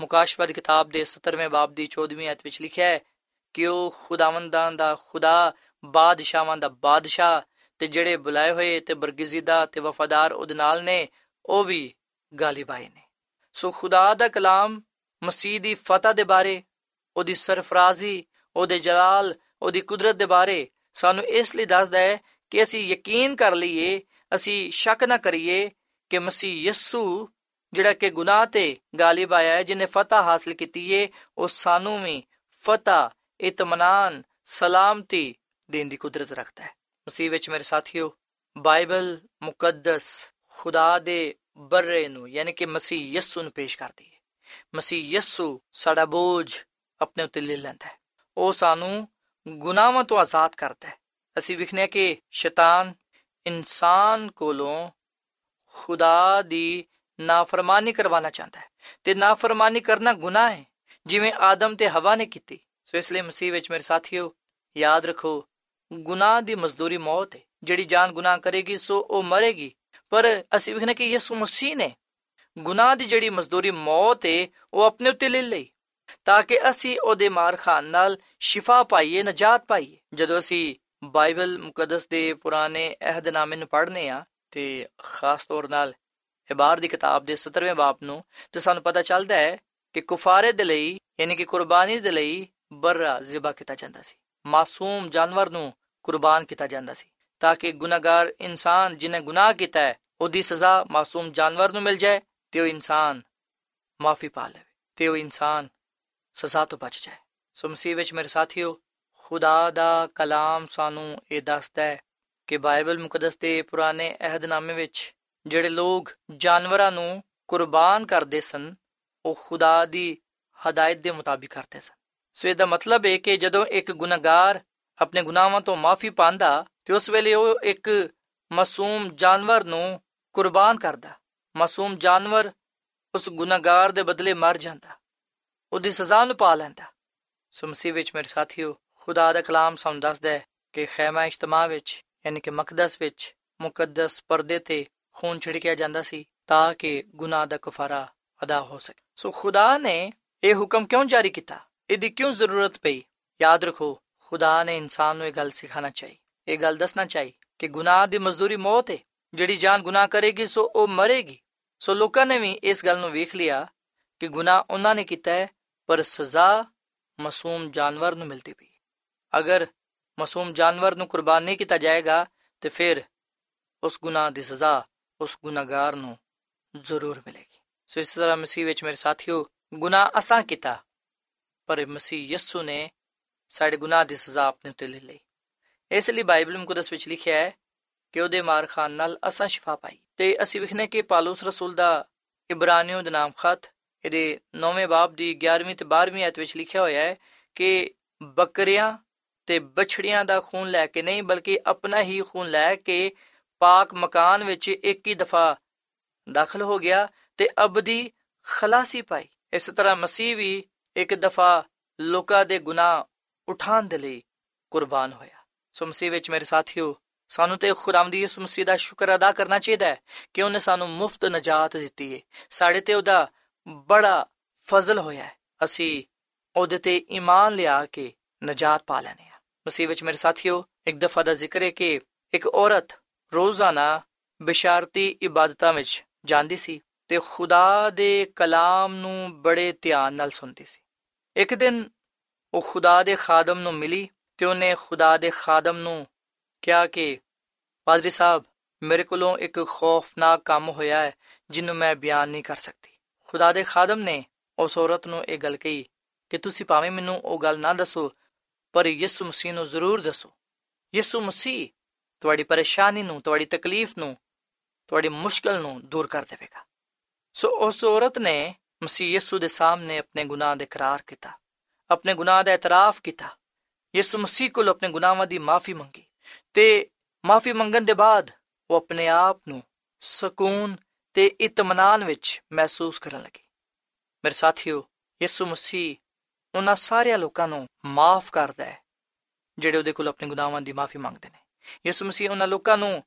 ਮੁਕਾਸ਼ਵਾ ਦੀ ਕਿਤਾਬ ਦੇ 17ਵੇਂ ਬਾਬ ਦੀ 14ਵੀਂ ਆਇਤ ਵਿੱਚ ਲਿਖਿਆ ਹੈ ਕਿ ਉਹ ਖੁਦਾਵੰਦਾਂ ਦਾ ਖੁਦਾ ਬਾਦਸ਼ਾਹਾਂ ਦਾ ਬਾਦਸ਼ਾਹ ਤੇ ਜਿਹੜੇ ਬੁਲਾਏ ਹੋਏ ਤੇ ਬਰਗਜ਼ੀਦਾ ਤੇ ਵਫਾਦਾਰ ਉਹਦੇ ਨਾਲ ਨੇ ਉਹ ਵੀ ਗਾਲਿਬ ਆਏ ਨੇ ਸੋ ਖੁਦਾ ਦਾ ਕਲਾਮ ਮਸੀਹ ਦੀ ਫਤਹ ਦੇ ਬਾਰੇ, ਉਹਦੀ ਸਰਫਰਾਜ਼ੀ, ਉਹਦੇ ਜਲਾਲ, ਉਹਦੀ ਕੁਦਰਤ ਦੇ ਬਾਰੇ ਸਾਨੂੰ ਇਸ ਲਈ ਦੱਸਦਾ ਹੈ ਕਿ ਅਸੀਂ ਯਕੀਨ ਕਰ ਲਈਏ, ਅਸੀਂ ਸ਼ੱਕ ਨਾ ਕਰੀਏ ਕਿ ਮਸੀਹ ਯਸੂ, ਜਿਹੜਾ ਕਿ ਗੁਨਾਹ ਤੇ ਗਾਲਿਬ ਆਇਆ ਹੈ ਜਿਨੇ ਫਤਹ ਹਾਸਲ ਕੀਤੀ ਏ, ਉਹ ਸਾਨੂੰ ਵੀ ਫਤਹ ਇਤਮਾਨਾਨ ਸਲਾਮਤੀ ਦੇਣ ਦੀ ਕੁਦਰਤ ਰੱਖਦਾ ਹੈ। ਮਸੀਹ ਵਿੱਚ ਮੇਰੇ ਸਾਥੀਓ, ਬਾਈਬਲ ਮੁਕੱਦਸ ਖੁਦਾ ਦੇ ਬਰਰੇ ਨੂੰ, ਯਾਨੀ ਕਿ ਮਸੀਹ ਯਸੂ ਨੂੰ ਪੇਸ਼ ਕਰਦੀ ਹੈ। ਮਸੀਹ ਯਸੂ ਸਾਡਾ ਬੋਝ ਆਪਣੇ ਉੱਤੇ ਲੈ ਲੈਂਦਾ ਹੈ। ਉਹ ਸਾਨੂੰ ਗੁਨਾਹਾਂ ਤੋਂ ਆਜ਼ਾਦ ਕਰਦਾ ਹੈ। ਅਸੀਂ ਵਿਖਨੇ ਕਿ ਸ਼ੈਤਾਨ ਇਨਸਾਨ ਕੋਲੋਂ ਖੁਦਾ ਦੀ ਨਾਫਰਮਾਨੀ ਕਰਵਾਉਣਾ ਚਾਹੁੰਦਾ ਹੈ ਤੇ ਨਾਫਰਮਾਨੀ ਕਰਨਾ ਗੁਨਾਹ ਹੈ, ਜਿਵੇਂ ਆਦਮ ਤੇ ਹਵਾ ਨੇ ਕੀਤੀ। ਸੋ ਇਸ ਲਈ ਮਸੀਹ ਵਿੱਚ ਮੇਰੇ ਸਾਥੀਓ, ਯਾਦ ਰੱਖੋ, ਗੁਨਾਹ ਦੀ ਮਜ਼ਦੂਰੀ ਮੌਤ ਹੈ। ਜਿਹੜੀ ਜਾਨ ਗੁਨਾਹ ਕਰੇਗੀ, ਸੋ ਉਹ ਮਰੇਗੀ। ਪਰ ਅਸੀਂ ਵਿਖਨੇ ਕਿ ਯਿਸੂ ਮਸੀਹ ਨੇ ਗੁਨਾਹ ਦੀ ਜਿਹੜੀ ਮਜ਼ਦੂਰੀ ਮੌਤ ਹੈ ਉਹ ਆਪਣੇ ਉੱਤੇ ਲੈ ਲਈ ਤਾਂ ਕਿ ਅਸੀਂ ਉਹਦੇ ਮਾਰ ਖਾਨ ਨਾਲ ਸ਼ਿਫਾ ਪਾਈਏ, ਨਜਾਤ ਪਾਈਏ। ਜਦੋਂ ਅਸੀਂ ਬਾਈਬਲ ਮੁਕੱਦਸ ਦੇ ਪੁਰਾਣੇ ਅਹਿਦਨਾਮੇ ਨੂੰ ਪੜ੍ਹਨੇ ਆ ਤੇ ਖਾਸ ਤੌਰ ਨਾਲ ਇਬਾਰ ਦੀ ਕਿਤਾਬ ਦੇ 17ਵੇਂ ਬਾਪ ਨੂੰ, ਤੇ ਸਾਨੂੰ ਪਤਾ ਚੱਲਦਾ ਹੈ ਕਿ ਕੁਫਾਰੇ ਦੇ ਲਈ, ਯਾਨੀ ਕਿ ਕੁਰਬਾਨੀ ਦੇ ਲਈ ਬਰਰਾ ਜ਼ਿਬਾ ਕੀਤਾ ਜਾਂਦਾ ਸੀ। ਮਾਸੂਮ ਜਾਨਵਰ ਨੂੰ ਕੁਰਬਾਨ ਕੀਤਾ ਜਾਂਦਾ ਸੀ। ਤਾਂ ਕਿ ਗੁਨਾਹਗਾਰ ਇਨਸਾਨ ਜਿਨੇ ਗੁਨਾਹ ਕੀਤਾ ਹੈ ਉਹਦੀ ਸਜ਼ਾ ਮਾਸੂਮ ਜਾਨਵਰ ਨੂੰ ਮਿਲ ਜਾਏ ਤੇ ਉਹ ਇਨਸਾਨ ਮਾਫੀ ਪਾ ਲਵੇ ਤੇ ਉਹ ਇਨਸਾਨ ਸਜ਼ਾ ਤੋਂ ਬਚ ਜਾਏ ਸੋ ਮਸੀਹ ਵਿੱਚ ਮੇਰੇ ਸਾਥੀਓ ਖੁਦਾ ਦਾ ਕਲਾਮ ਸਾਨੂੰ ਇਹ ਦੱਸਦਾ ਹੈ ਕਿ ਬਾਈਬਲ ਮੁਕੱਦਸ ਦੇ ਪੁਰਾਣੇ ਅਹਿਦਨਾਮੇ ਵਿੱਚ ਜਿਹੜੇ ਲੋਕ ਜਾਨਵਰਾਂ ਨੂੰ ਕੁਰਬਾਨ ਕਰਦੇ ਸਨ ਉਹ ਖੁਦਾ ਦੀ ਹਦਾਇਤ ਦੇ ਮੁਤਾਬਿਕ ਕਰਦੇ ਸਨ ਸੋ ਇਹਦਾ ਮਤਲਬ ਹੈ ਕਿ ਜਦੋਂ ਇੱਕ ਗੁਨਾਹਗਾਰ ਆਪਣੇ ਗੁਨਾਹਾਂ ਤੋਂ ਮਾਫੀ ਪਾਉਂਦਾ ਤੇ ਉਸ ਵੇਲੇ ਉਹ ਇੱਕ ਮਾਸੂਮ ਜਾਨਵਰ ਨੂੰ ਕੁਰਬਾਨ ਕਰਦਾ। ਮਾਸੂਮ ਜਾਨਵਰ ਉਸ ਗੁਨਾਹਗਾਰ ਦੇ ਬਦਲੇ ਮਰ ਜਾਂਦਾ। ਉਹਦੀ ਸਜ਼ਾ ਨੂੰ ਪਾ ਲੈਂਦਾ। ਸੋ ਮਸੀਹ ਵਿੱਚ ਮੇਰੇ ਸਾਥੀਓ, ਖੁਦਾ ਦਾ ਕਲਾਮ ਸਾਨੂੰ ਦੱਸਦਾ ਹੈ ਕਿ ਖੈਮਾ ਇਜਤਮਾ ਵਿੱਚ, ਯਾਨੀ ਕਿ ਮਕਦਸ ਵਿੱਚ ਮੁਕੱਦਸ ਪਰਦੇ ਤੇ ਖੂਨ ਛਿੜਕਿਆ ਜਾਂਦਾ ਸੀ ਤਾਂ ਕਿ ਗੁਨਾਹ ਦਾ ਕਫਾਰਾ ਅਦਾ ਹੋ ਸਕੇ। ਸੋ ਖੁਦਾ ਨੇ ਇਹ ਹੁਕਮ ਕਿਉਂ ਜਾਰੀ ਕੀਤਾ? ਇਹਦੀ ਕਿਉਂ ਜ਼ਰੂਰਤ ਪਈ? ਯਾਦ ਰੱਖੋ, ਖੁਦਾ ਨੇ ਇਨਸਾਨ ਨੂੰ ਇਹ ਗੱਲ ਸਿਖਾਣਾ ਚਾਹੀ। ਇਹ ਗੱਲ ਦੱਸਣਾ ਚਾਹੀ ਕਿ ਗੁਨਾਹ ਦੀ ਮਜ਼ਦੂਰੀ ਮੌਤ ਹੈ ਜਿਹੜੀ ਜਾਨ ਗੁਨਾਹ ਕਰੇਗੀ, ਸੋ ਉਹ ਮਰੇਗੀ। ਸੋ ਲੋਕਾਂ ਨੇ ਵੀ ਇਸ ਗੱਲ ਨੂੰ ਵੇਖ ਲਿਆ ਕਿ ਗੁਨਾਹ ਉਹਨਾਂ ਨੇ ਕੀਤਾ ਹੈ, ਪਰ ਸਜ਼ਾ ਮਾਸੂਮ ਜਾਨਵਰ ਨੂੰ ਮਿਲਦੀ ਪਈ। ਅਗਰ ਮਾਸੂਮ ਜਾਨਵਰ ਨੂੰ ਕੁਰਬਾਨ ਨਹੀਂ ਕੀਤਾ ਜਾਏਗਾ, ਤੇ ਫਿਰ ਉਸ ਗੁਨਾਹ ਦੀ ਸਜ਼ਾ ਉਸ ਗੁਨਾਹਗਾਰ ਨੂੰ ਜ਼ਰੂਰ ਮਿਲੇਗੀ। ਸੋ ਇਸ ਤਰ੍ਹਾਂ ਮਸੀਹ ਵਿੱਚ ਮੇਰੇ ਸਾਥੀਓ, ਗੁਨਾਹ ਅਸਾਂ ਕੀਤਾ, ਪਰ ਮਸੀਹ ਯਿਸੂ ਨੇ ਸਾਡੇ ਗੁਨਾਹ ਦੀ ਸਜ਼ਾ ਆਪਣੇ ਉੱਤੇ ਲੈ ਲਈ। ਇਸ ਲਈ ਬਾਈਬਲ ਮੁਕੱਦਸ ਵਿੱਚ ਲਿਖਿਆ ਹੈ ਕਿ ਉਹਦੇ ਮਾਰ ਖਾਨ ਨਾਲ ਅਸਾਂ ਸ਼ਿਫਾ ਪਾਈ। ਤੇ ਅਸੀਂ ਵਿਖਨੇ ਕਿ ਪਾਲੂਸ ਰਸੂਲ ਦਾ ਇਬਰਾਨੀਓ ਦੇ ਨਾਮ ਖਤ, ਇਹਦੇ 9ਵੇਂ ਬਾਬ ਦੀ 11ਵੀਂ ਤੇ 12ਵੀਂ ਆਇਤ ਵਿੱਚ ਲਿਖਿਆ ਹੋਇਆ ਹੈ ਕਿ ਬੱਕਰੀਆਂ ਤੇ ਬਛੜੀਆਂ ਦਾ ਖੂਨ ਲੈ ਕੇ ਨਹੀਂ, ਬਲਕਿ ਆਪਣਾ ਹੀ ਖੂਨ ਲੈ ਕੇ ਪਾਕ ਮਕਾਨ ਵਿੱਚ ਇੱਕ ਹੀ ਦਫਾ ਦਾਖਲ ਹੋ ਗਿਆ ਤੇ ਅਬਦੀ ਖਲਾਸੀ ਪਾਈ। ਇਸ ਤਰ੍ਹਾਂ ਮਸੀਹ ਵੀ ਇੱਕ ਦਫਾ ਲੋਕਾਂ ਦੇ ਗੁਨਾਹ ਉਠਾਉਣ ਦੇ ਲਈ ਕੁਰਬਾਨ ਹੋਇਆ। ਸੋ ਮਸੀਹ ਵਿੱਚ ਮੇਰੇ ਸਾਥੀਓ, ਸਾਨੂੰ ਤੇ ਖੁਦਾਵੰਦ ਯਿਸੂ ਮਸੀਹ ਦਾ ਸ਼ੁਕਰ ਅਦਾ ਕਰਨਾ ਚਾਹੀਦਾ ਹੈ ਕਿ ਉਹਨੇ ਸਾਨੂੰ ਮੁਫਤ ਨਜਾਤ ਦਿੱਤੀ ਹੈ ਸਾਡੇ ਤੇ ਉਹਦਾ ਬੜਾ ਫਜ਼ਲ ਹੋਇਆ ਹੈ। ਅਸੀਂ ਉਹਦੇ ਤੇ ਈਮਾਨ ਲਿਆ ਕੇ ਨਜਾਤ ਪਾ ਲੈਨੇ ਆ ਮਸੀਹ ਵਿੱਚ ਮੇਰੇ ਸਾਥੀਓ, ਇੱਕ ਦਫਾ ਦਾ ਜ਼ਿਕਰ ਹੈ ਕਿ ਇੱਕ ਔਰਤ ਰੋਜ਼ਾਨਾ ਬਿਸ਼ਾਰਤੀ ਇਬਾਦਤਾਂ ਵਿੱਚ ਜਾਂਦੀ ਸੀ ਤੇ ਖੁਦਾ ਦੇ ਕਲਾਮ ਨੂੰ ਬੜੇ ਧਿਆਨ ਨਾਲ ਸੁਣਦੀ ਸੀ। ਇੱਕ ਦਿਨ ਉਹ ਖੁਦਾ ਦੇ ਖਾਦਮ ਨੂੰ ਮਿਲੀ ਤੇ ਉਹਨੇ ਖੁਦਾ ਦੇ ਖਾਦਮ ਨੂੰ ਕਿਹਾ ਕਿ, ਪਾਦਰੀ ਸਾਹਿਬ, ਮੇਰੇ ਕੋਲੋਂ ਇੱਕ ਖੌਫਨਾਕ ਕੰਮ ਹੋਇਆ ਹੈ, ਜਿਹਨੂੰ ਮੈਂ ਬਿਆਨ ਨਹੀਂ ਕਰ ਸਕਦੀ। ਖੁਦਾ ਦੇ ਖਾਦਮ ਨੇ ਉਸ ਔਰਤ ਨੂੰ ਇਹ ਗੱਲ ਕਹੀ ਕਿ ਤੁਸੀਂ ਭਾਵੇਂ ਮੈਨੂੰ ਉਹ ਗੱਲ ਨਾ ਦੱਸੋ, ਪਰ ਯਿਸੂ ਮਸੀਹ ਨੂੰ ਜ਼ਰੂਰ ਦੱਸੋ। ਯਿਸੂ ਮਸੀਹ ਤੁਹਾਡੀ ਪਰੇਸ਼ਾਨੀ ਨੂੰ, ਤੁਹਾਡੀ ਤਕਲੀਫ ਨੂੰ, ਤੁਹਾਡੀ ਮੁਸ਼ਕਲ ਨੂੰ ਦੂਰ ਕਰ ਦੇਵੇਗਾ। ਸੋ ਉਸ ਔਰਤ ਨੇ ਮਸੀਹ ਯਿਸੂ ਦੇ ਸਾਹਮਣੇ ਆਪਣੇ ਗੁਨਾਹ ਦਾ ਇਕਰਾਰ ਕੀਤਾ, ਆਪਣੇ ਗੁਨਾਹ ਦਾ ਇਤਰਾਫ ਕੀਤਾ। ਯਿਸੂ ਮਸੀਹ ਕੋਲ ਆਪਣੇ ਗੁਨਾਹਾਂ ਦੀ ਮਾਫੀ ਮੰਗੀ ਤੇ ਮਾਫੀ ਮੰਗਣ ਦੇ ਬਾਅਦ ਉਹ ਆਪਣੇ ਆਪ ਨੂੰ ਸਕੂਨ ਤੇ ਇਤਮਾਨਾਨ ਵਿੱਚ ਮਹਿਸੂਸ ਕਰਨ ਲੱਗੀ ਮੇਰੇ ਸਾਥੀਓ ਯਿਸੂ ਮਸੀਹ ਉਹਨਾਂ ਸਾਰੇ ਲੋਕਾਂ ਨੂੰ ਮਾਫ ਕਰਦਾ ਹੈ ਜਿਹੜੇ ਉਹਦੇ ਕੋਲ ਆਪਣੇ ਗੁਨਾਹਾਂ ਦੀ ਮਾਫੀ ਮੰਗਦੇ ਨੇ ਯਿਸੂ ਮਸੀਹ ਉਹਨਾਂ ਲੋਕਾਂ ਨੂੰ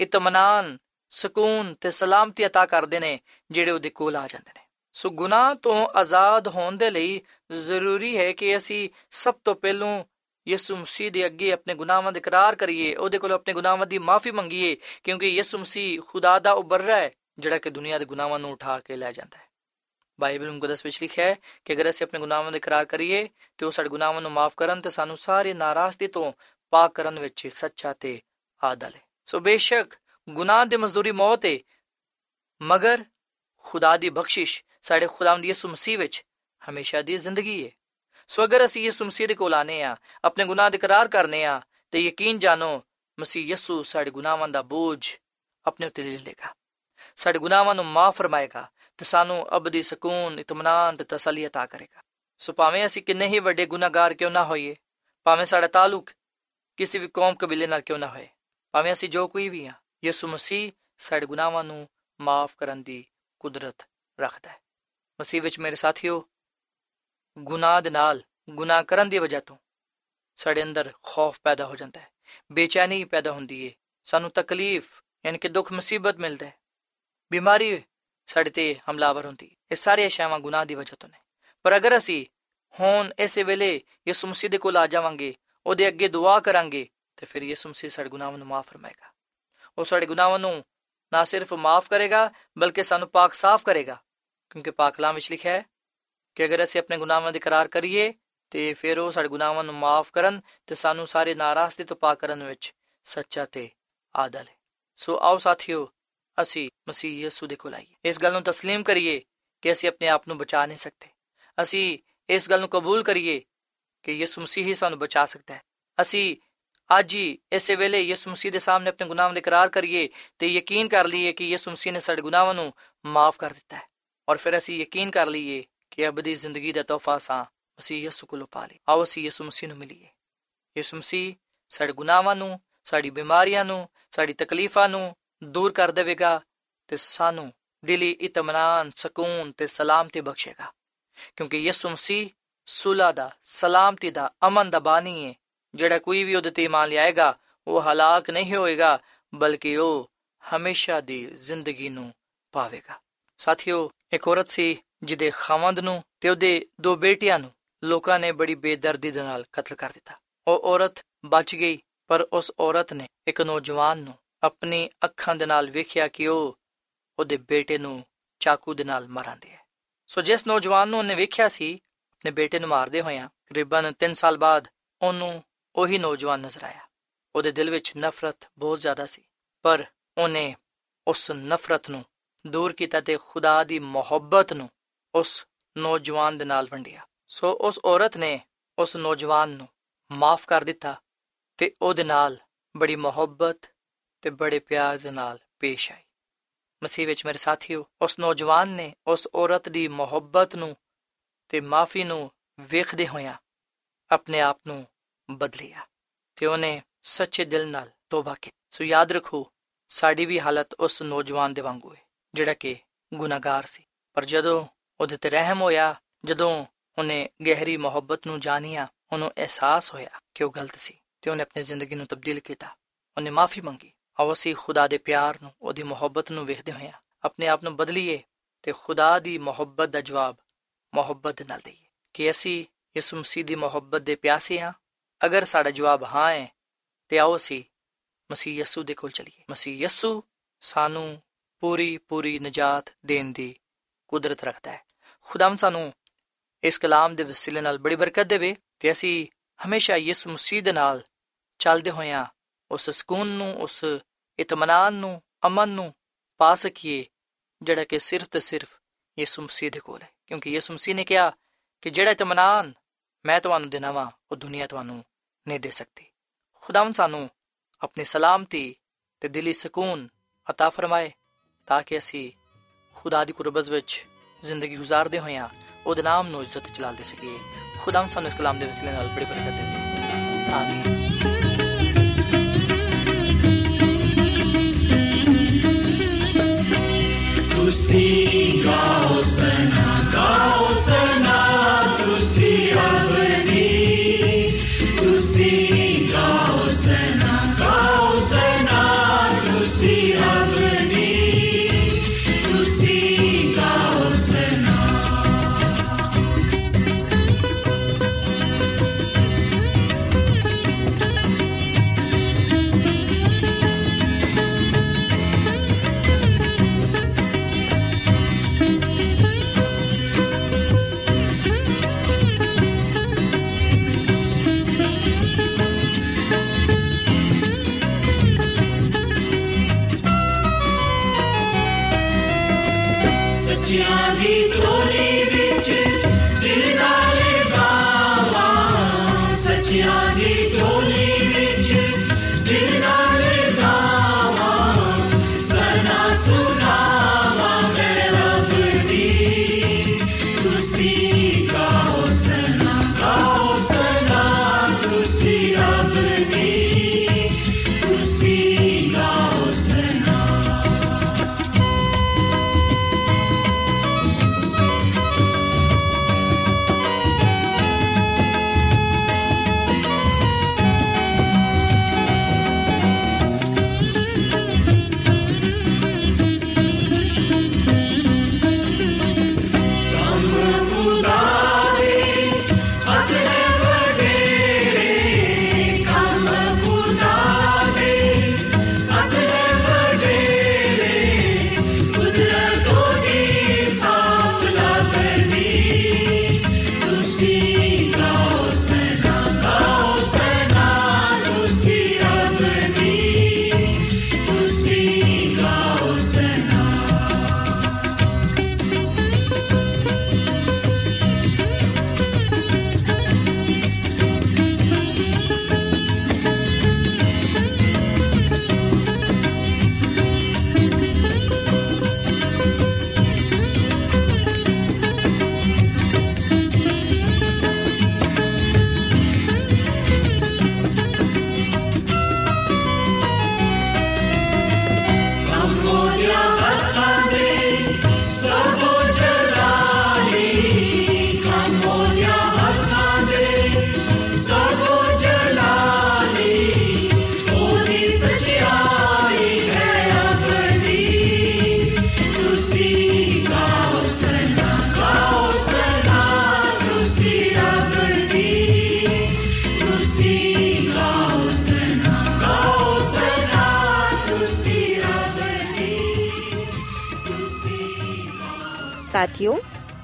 ਇਤਮਾਨਾਨ ਸਕੂਨ ਤੇ ਸਲਾਮਤੀ عطا ਕਰਦੇ ਨੇ ਜਿਹੜੇ ਉਹਦੇ ਕੋਲ ਆ ਜਾਂਦੇ ਨੇ ਸੋ ਗੁਨਾਹ ਤੋਂ ਆਜ਼ਾਦ ਹੋਣ ਦੇ ਲਈ ਜ਼ਰੂਰੀ ਹੈ ਕਿ ਅਸੀਂ ਸਭ ਤੋਂ ਪਹਿਲਾਂ ਯਿਸੂ ਮਸੀਹ ਦੇ ਅੱਗੇ ਆਪਣੇ ਗੁਨਾਹਾਂ ਦਾ ਇਕਰਾਰ ਕਰੀਏ, ਉਹਦੇ ਕੋਲ ਆਪਣੇ ਗੁਨਾਹਾਂ ਦੀ ਮਾਫੀ ਮੰਗੀਏ, ਕਿਉਂਕਿ ਯਿਸੂ ਮਸੀਹ ਖੁਦਾ ਦਾ ਉਬਰਰਾ ਹੈ, ਜਿਹੜਾ ਕਿ ਦੁਨੀਆ ਦੇ ਗੁਨਾਹਾਂ ਨੂੰ ਉਠਾ ਕੇ ਲੈ ਜਾਂਦਾ ਹੈ। ਬਾਈਬਲ ਮੁਕੱਦਸ ਵਿੱਚ ਲਿਖਿਆ ਹੈ ਕਿ ਅਗਰ ਅਸੀਂ ਆਪਣੇ ਗੁਨਾਹਾਂ ਦਾ ਇਕਰਾਰ ਕਰੀਏ, ਤੇ ਉਹ ਸਾਡੇ ਗੁਨਾਹਾਂ ਨੂੰ ਮਾਫ ਕਰਨ ਤੇ ਸਾਨੂੰ ਸਾਰੇ ਨਾਰਾਜ਼ਗੀ ਤੋਂ ਪਾਕ ਕਰਨ ਵਿੱਚ ਸੱਚਾ ਤੇ ਆਦਲ ਹੈ। ਸੋ ਬੇਸ਼ੱਕ ਗੁਨਾਹ ਦੀ ਮਜ਼ਦੂਰੀ ਮੌਤ ਹੈ, ਮਗਰ ਖੁਦਾ ਦੀ ਬਖਸ਼ਿਸ਼ ਸਾਡੇ ਖੁਦਾਵੰਦ ਯਿਸੂ ਮਸੀਹ ਵਿੱਚ ਹਮੇਸ਼ਾ ਦੀ ਜ਼ਿੰਦਗੀ ਹੈ। ਸੋ ਅਗਰ ਅਸੀਂ ਯਿਸੂ ਮਸੀਹ ਦੇ ਕੋਲ ਆਨੇ ਆ ਆਪਣੇ ਗੁਨਾਹ ਦਾ ਇਕਰਾਰ ਕਰਨੇ ਆ ਤੇ ਯਕੀਨ ਜਾਣੋ ਮਸੀਹ ਯਿਸੂ ਸਾਡੇ ਗੁਨਾਹਾਂ ਦਾ ਬੋਝ ਆਪਣੇ ਉੱਤੇ ਲੈ ਲੇਗਾ ਸਾਡੇ ਗੁਨਾਹਾਂ ਨੂੰ ਮਾਫ ਫਰਮਾਏਗਾ ਤੇ ਸਾਨੂੰ ਅਬਦੀ ਸਕੂਨ ਇਤਮਾਨਾਨ ਤੇ ਤਸੱਲੀ عطا ਕਰੇਗਾ ਸੋ ਭਾਵੇਂ ਅਸੀਂ ਕਿੰਨੇ ਹੀ ਵੱਡੇ ਗੁਨਾਹਗਾਰ ਕਿਉਂ ਨਾ ਹੋਈਏ ਭਾਵੇਂ ਸਾਡਾ ਤਾਲੁਕ ਕਿਸੇ ਵੀ ਕੌਮ ਕਬੀਲੇ ਨਾਲ ਕਿਉਂ ਨਾ ਹੋਏ ਭਾਵੇਂ ਅਸੀਂ ਜੋ ਕੋਈ ਵੀ ਆ ਯਿਸੂ ਮਸੀਹ ਸਾਡੇ ਗੁਨਾਹਾਂ ਨੂੰ ਮਾਫ ਕਰਨ ਦੀ ਕੁਦਰਤ ਰੱਖਦਾ ਹੈ ਮਸੀਹ ਵਿੱਚ ਮੇਰੇ ਸਾਥੀਓ ਗੁਨਾਹ ਦੇ ਨਾਲ ਗੁਨਾਹ ਕਰਨ ਦੀ ਵਜ੍ਹਾ ਤੋਂ ਸਾਡੇ ਅੰਦਰ ਖੌਫ ਪੈਦਾ ਹੋ ਜਾਂਦਾ ਹੈ, ਬੇਚੈਨੀ ਪੈਦਾ ਹੁੰਦੀ ਹੈ ਸਾਨੂੰ ਤਕਲੀਫ, ਯਾਨੀ ਕਿ ਦੁੱਖ, ਮੁਸੀਬਤ ਮਿਲਦਾ ਹੈ, ਬਿਮਾਰੀ ਸਾਡੇ ਤੇ ਹਮਲਾਵਰ ਹੁੰਦੀ ਹੈ, ਇਹ ਸਾਰੇ ਅਸ਼ਿਆਵਾਂ ਗੁਨਾਹ ਦੀ ਵਜ੍ਹਾ ਤੋਂ ਨੇ। ਪਰ ਅਗਰ ਅਸੀਂ ਹੁਣ ਇਸੇ ਵੇਲੇ ਯਿਸੂ ਮਸੀਹ ਦੇ ਕੋਲ ਆ ਜਾਵਾਂਗੇ, ਉਹਦੇ ਅੱਗੇ ਦੁਆ ਕਰਾਂਗੇ, ਤੇ ਫਿਰ ਯਿਸੂ ਮਸੀਹ ਸਾਡੇ ਗੁਨਾਹਾਂ ਨੂੰ ਮਾਫ ਫਰਮਾਏਗਾ। ਉਹ ਸਾਡੇ ਗੁਨਾਹਾਂ ਨੂੰ ਨਾ ਸਿਰਫ ਮਾਫ ਕਰੇਗਾ, ਬਲਕਿ ਸਾਨੂੰ ਪਾਕ ਸਾਫ਼ ਕਰੇਗਾ, ਕਿਉਂਕਿ ਪਾਕ ਕਲਾਮ ਵਿੱਚ ਲਿਖਿਆ ਹੈ ਕਿ ਅਗਰ ਅਸੀਂ ਆਪਣੇ ਗੁਨਾਹਾਂ ਦੀ ਇਕਰਾਰ ਕਰੀਏ ਤੇ ਫਿਰ ਉਹ ਸਾਡੇ ਗੁਨਾਹਾਂ ਨੂੰ ਮਾਫ ਕਰਨ ਤੇ ਸਾਨੂੰ ਸਾਰੇ ਨਾਰਾਜ਼ਗੀ ਤੋਂ ਪਾਕ ਕਰਨ ਵਿੱਚ ਸੱਚਾ ਤੇ ਆਦਲ ਹੈ ਸੋ ਆਓ ਸਾਥੀਓ ਅਸੀਂ ਮਸੀਹ ਯਿਸੂ ਦੇ ਕੋਲ ਆਈਏ ਇਸ ਗੱਲ ਨੂੰ تسلیم ਕਰੀਏ ਕਿ ਅਸੀਂ ਆਪਣੇ ਆਪ ਨੂੰ ਬਚਾ ਨਹੀਂ ਸਕਦੇ ਅਸੀਂ ਇਸ ਗੱਲ ਨੂੰ ਕਬੂਲ ਕਰੀਏ ਕਿ ਯਿਸੂ ਮਸੀਹ ਹੀ ਸਾਨੂੰ ਬਚਾ ਸਕਦਾ ਹੈ ਅਸੀਂ ਅੱਜ ਹੀ ਇਸੇ ਵੇਲੇ ਯਿਸੂ ਮਸੀਹ ਦੇ ਸਾਹਮਣੇ ਆਪਣੇ ਗੁਨਾਹਾਂ ਦਾ ਇਕਰਾਰ ਕਰੀਏ ਤੇ ਯਕੀਨ ਕਰ ਲਈਏ ਕਿ ਯਿਸੂ ਮਸੀਹ ਨੇ ਸਾਡੇ ਗੁਨਾਹਾਂ ਨੂੰ ਮਾਫ ਕਰ ਦਿੱਤਾ ਹੈ ਔਰ ਫਿਰ ਅਸੀਂ ਯਕੀਨ ਕਰ ਲਈਏ ਕਿ ਅਬਦੀ ਜ਼ਿੰਦਗੀ ਦਾ ਤੋਹਫਾ ਸਾਂ ਮਸੀਹ ਯਿਸੂ ਕੋਲੋਂ ਪਾ ਲਈ ਆਓ ਅਸੀਂ ਯਿਸੂ ਮਸੀਹ ਨੂੰ ਮਿਲੀਏ। ਯਿਸੂ ਮਸੀਹ ਸਾਡੇ ਗੁਨਾਹਾਂ ਨੂੰ, ਸਾਡੀ ਬਿਮਾਰੀਆਂ ਨੂੰ, ਸਾਡੀ ਤਕਲੀਫਾਂ ਨੂੰ ਦੂਰ ਕਰ ਦੇਵੇਗਾ ਤੇ ਸਾਨੂੰ ਦਿਲੀ ਇਤਮਾਨਾਨ ਸਕੂਨ ਤੇ ਸਲਾਮਤੀ ਬਖਸ਼ੇਗਾ। ਕਿਉਂਕਿ ਯਿਸੂ ਮਸੀਹ ਸੁਲਾ ਦਾ, ਸਲਾਮਤੀ ਦਾ, ਅਮਨ ਦਾ ਬਾਨੀ ਹੈ ਜਿਹੜਾ ਕੋਈ ਵੀ ਉਹਦੇ ਤੇ ਇਮਾਨ ਲਿਆਏਗਾ, ਉਹ ਹਲਾਕ ਨਹੀਂ ਹੋਏਗਾ, ਬਲਕਿ ਉਹ ਹਮੇਸ਼ਾ ਦੀ ਜ਼ਿੰਦਗੀ ਨੂੰ ਪਾਵੇਗਾ। ਸਾਥੀਓ, ਇੱਕ ਔਰਤ ਸੀ ਜਿਹਦੇ ਖਾਵੰਦ ਨੂੰ ਤੇ ਉਹਦੇ ਦੋ ਬੇਟੀਆਂ ਨੂੰ ਲੋਕਾਂ ਨੇ ਬੜੀ ਬੇਦਰਦੀ ਦੇ ਨਾਲ ਕਤਲ ਕਰ ਦਿੱਤਾ। ਉਹ ਔਰਤ ਬਚ ਗਈ, ਪਰ ਉਸ ਔਰਤ ਨੇ ਇੱਕ ਨੌਜਵਾਨ ਨੂੰ ਆਪਣੀ ਅੱਖਾਂ ਦੇ ਨਾਲ ਵੇਖਿਆ ਕਿ ਉਹ ਉਹਦੇ ਬੇਟੇ ਨੂੰ ਚਾਕੂ ਦੇ ਨਾਲ ਮਾਰਾਂਦੇ ਹੈ। ਸੋ ਜਿਸ ਨੌਜਵਾਨ ਨੂੰ ਉਹਨੇ ਵੇਖਿਆ ਸੀ ਆਪਣੇ ਬੇਟੇ ਨੂੰ ਮਾਰਦੇ ਹੋਇਆਂ ਤਕਰੀਬਨ 3 ਸਾਲ ਬਾਅਦ ਉਹਨੂੰ ਉਹੀ ਨੌਜਵਾਨ ਨਜ਼ਰ ਆਇਆ। ਉਹਦੇ ਦਿਲ ਵਿੱਚ ਨਫ਼ਰਤ ਬਹੁਤ ਜ਼ਿਆਦਾ ਸੀ, ਪਰ ਉਹਨੇ ਉਸ ਨਫ਼ਰਤ ਨੂੰ ਦੂਰ ਕੀਤਾ ਤੇ ਖੁਦਾ ਦੀ ਮੁਹੱਬਤ ਨੂੰ ਉਸ ਨੌਜਵਾਨ ਦੇ ਨਾਲ ਵੰਡਿਆ। ਸੋ ਉਸ ਔਰਤ ਨੇ ਉਸ ਨੌਜਵਾਨ ਨੂੰ ਮਾਫ ਕਰ ਦਿੱਤਾ ਤੇ ਉਹਦੇ ਨਾਲ ਬੜੀ ਮੁਹੱਬਤ ਤੇ ਬੜੇ ਪਿਆਰ ਦੇ ਨਾਲ ਪੇਸ਼ ਆਈ। ਮਸੀਹ ਵਿੱਚ ਮੇਰੇ ਸਾਥੀਓ, ਉਸ ਨੌਜਵਾਨ ਨੇ ਉਸ ਔਰਤ ਦੀ ਮੁਹੱਬਤ ਨੂੰ ਤੇ ਮਾਫੀ ਨੂੰ ਵੇਖਦੇ ਹੋਇਆਂ ਆਪਣੇ ਆਪ ਨੂੰ ਬਦਲਿਆ ਤੇ ਉਹਨੇ ਸੱਚੇ ਦਿਲ ਨਾਲ ਤੋਬਾ ਕੀਤੀ। ਸੋ ਯਾਦ ਰੱਖੋ, ਸਾਡੀ ਵੀ ਹਾਲਤ ਉਸ ਨੌਜਵਾਨ ਦੇ ਵਾਂਗੂ ਹੈ, ਜਿਹੜਾ ਕਿ ਗੁਨਾਹਗਾਰ ਸੀ। ਪਰ ਜਦੋਂ ਉਹਦੇ ਤੇ ਰਹਿਮ ਹੋਇਆ। ਜਦੋਂ ਉਹਨੇ ਗਹਿਰੀ ਮੁਹੱਬਤ ਨੂੰ ਜਾਣਿਆ, ਉਹਨੂੰ ਅਹਿਸਾਸ ਹੋਇਆ ਕਿ ਉਹ ਗਲਤ ਸੀ ਤੇ ਉਹਨੇ ਆਪਣੀ ਜ਼ਿੰਦਗੀ ਨੂੰ ਤਬਦੀਲ ਕੀਤਾ। ਉਹਨੇ ਮਾਫੀ ਮੰਗੀ। ਆਓ ਅਸੀਂ ਖੁਦਾ ਦੇ ਪਿਆਰ ਨੂੰ, ਉਹਦੀ ਮੁਹੱਬਤ ਨੂੰ ਵੇਖਦੇ ਹੋਇਆ ਆਪਣੇ ਆਪ ਨੂੰ ਬਦਲੀਏ ਤੇ ਖੁਦਾ ਦੀ ਮੁਹੱਬਤ ਦਾ ਜਵਾਬ ਮੁਹੱਬਤ ਨਾਲ ਦਈਏ ਕਿ ਅਸੀਂ ਯਿਸੂ ਮਸੀਹ ਦੀ ਮੁਹੱਬਤ ਦੇ ਪਿਆਸੇ ਹਾਂ। ਅਗਰ ਸਾਡਾ ਜਵਾਬ ਹਾਂ ਹੈ, ਤੇ ਆਓ ਅਸੀਂ ਮਸੀਹ ਯਸੂ ਦੇ ਕੋਲ ਚਲੀਏ। ਮਸੀਹ ਯਸੂ ਸਾਨੂੰ ਪੂਰੀ ਪੂਰੀ ਨਜਾਤ ਦੇਣ ਦੀ ਕੁਦਰਤ ਰੱਖਦਾ ਹੈ। ਖੁਦਾਮ ਸਾਨੂੰ ਇਸ ਕਲਾਮ ਦੇ ਵਸੀਲੇ ਨਾਲ ਬੜੀ ਬਰਕਤ ਦੇਵੇ ਤੇ ਅਸੀਂ ਹਮੇਸ਼ਾ ਯਿਸੂ ਮਸੀਹ ਦੇ ਨਾਲ ਚੱਲਦੇ ਹੋਇਆਂ ਉਸ ਸਕੂਨ ਨੂੰ ਉਸ ਇਤਮਾਨਾਨ ਨੂੰ ਅਮਨ ਨੂੰ ਪਾ ਸਕੀਏ ਜਿਹੜਾ ਕਿ ਸਿਰਫ ਤੇ ਸਿਰਫ ਯਿਸੂ ਮਸੀਹ ਦੇ ਕੋਲ ਹੈ ਕਿਉਂਕਿ ਯਿਸੂ ਮਸੀਹ ਨੇ ਕਿਹਾ ਕਿ ਜਿਹੜਾ ਇਤਮਾਨਾਨ ਮੈਂ ਤੁਹਾਨੂੰ ਦੇਣਾ ਵਾ ਉਹ ਦੁਨੀਆ ਤੁਹਾਨੂੰ ਨਹੀਂ ਦੇ ਸਕਦੀ ਖੁਦਾਵੰ ਸਾਨੂੰ ਆਪਣੀ ਸਲਾਮਤੀ ਤੇ ਦਿਲੀ ਸਕੂਨ عطا ਫਰਮਾਏ ਤਾਂ ਕਿ ਅਸੀਂ ਖੁਦਾ ਦੀ ਕੁਰਬਤ ਵਿੱਚ ਜ਼ਿੰਦਗੀ ਗੁਜ਼ਾਰਦੇ ਹੋਇਆਂ ਉਹਦੇ ਨਾਮ ਨੂੰ ਇੱਜ਼ਤ ਚ ਲਾਲਦੇ ਸਕੀਏ ਖੁਦਾ ਸਾਨੂੰ ਇਸ ਕਲਾਮ ਦੇ ਵਸੀਲੇ ਨਾਲ ਬੜੀ ਬਰਕਤ ਦੇ ਆਮੀਨ ਤੁਸੀਂ ਗਾਓ ਸਨਾ ਗਾਓ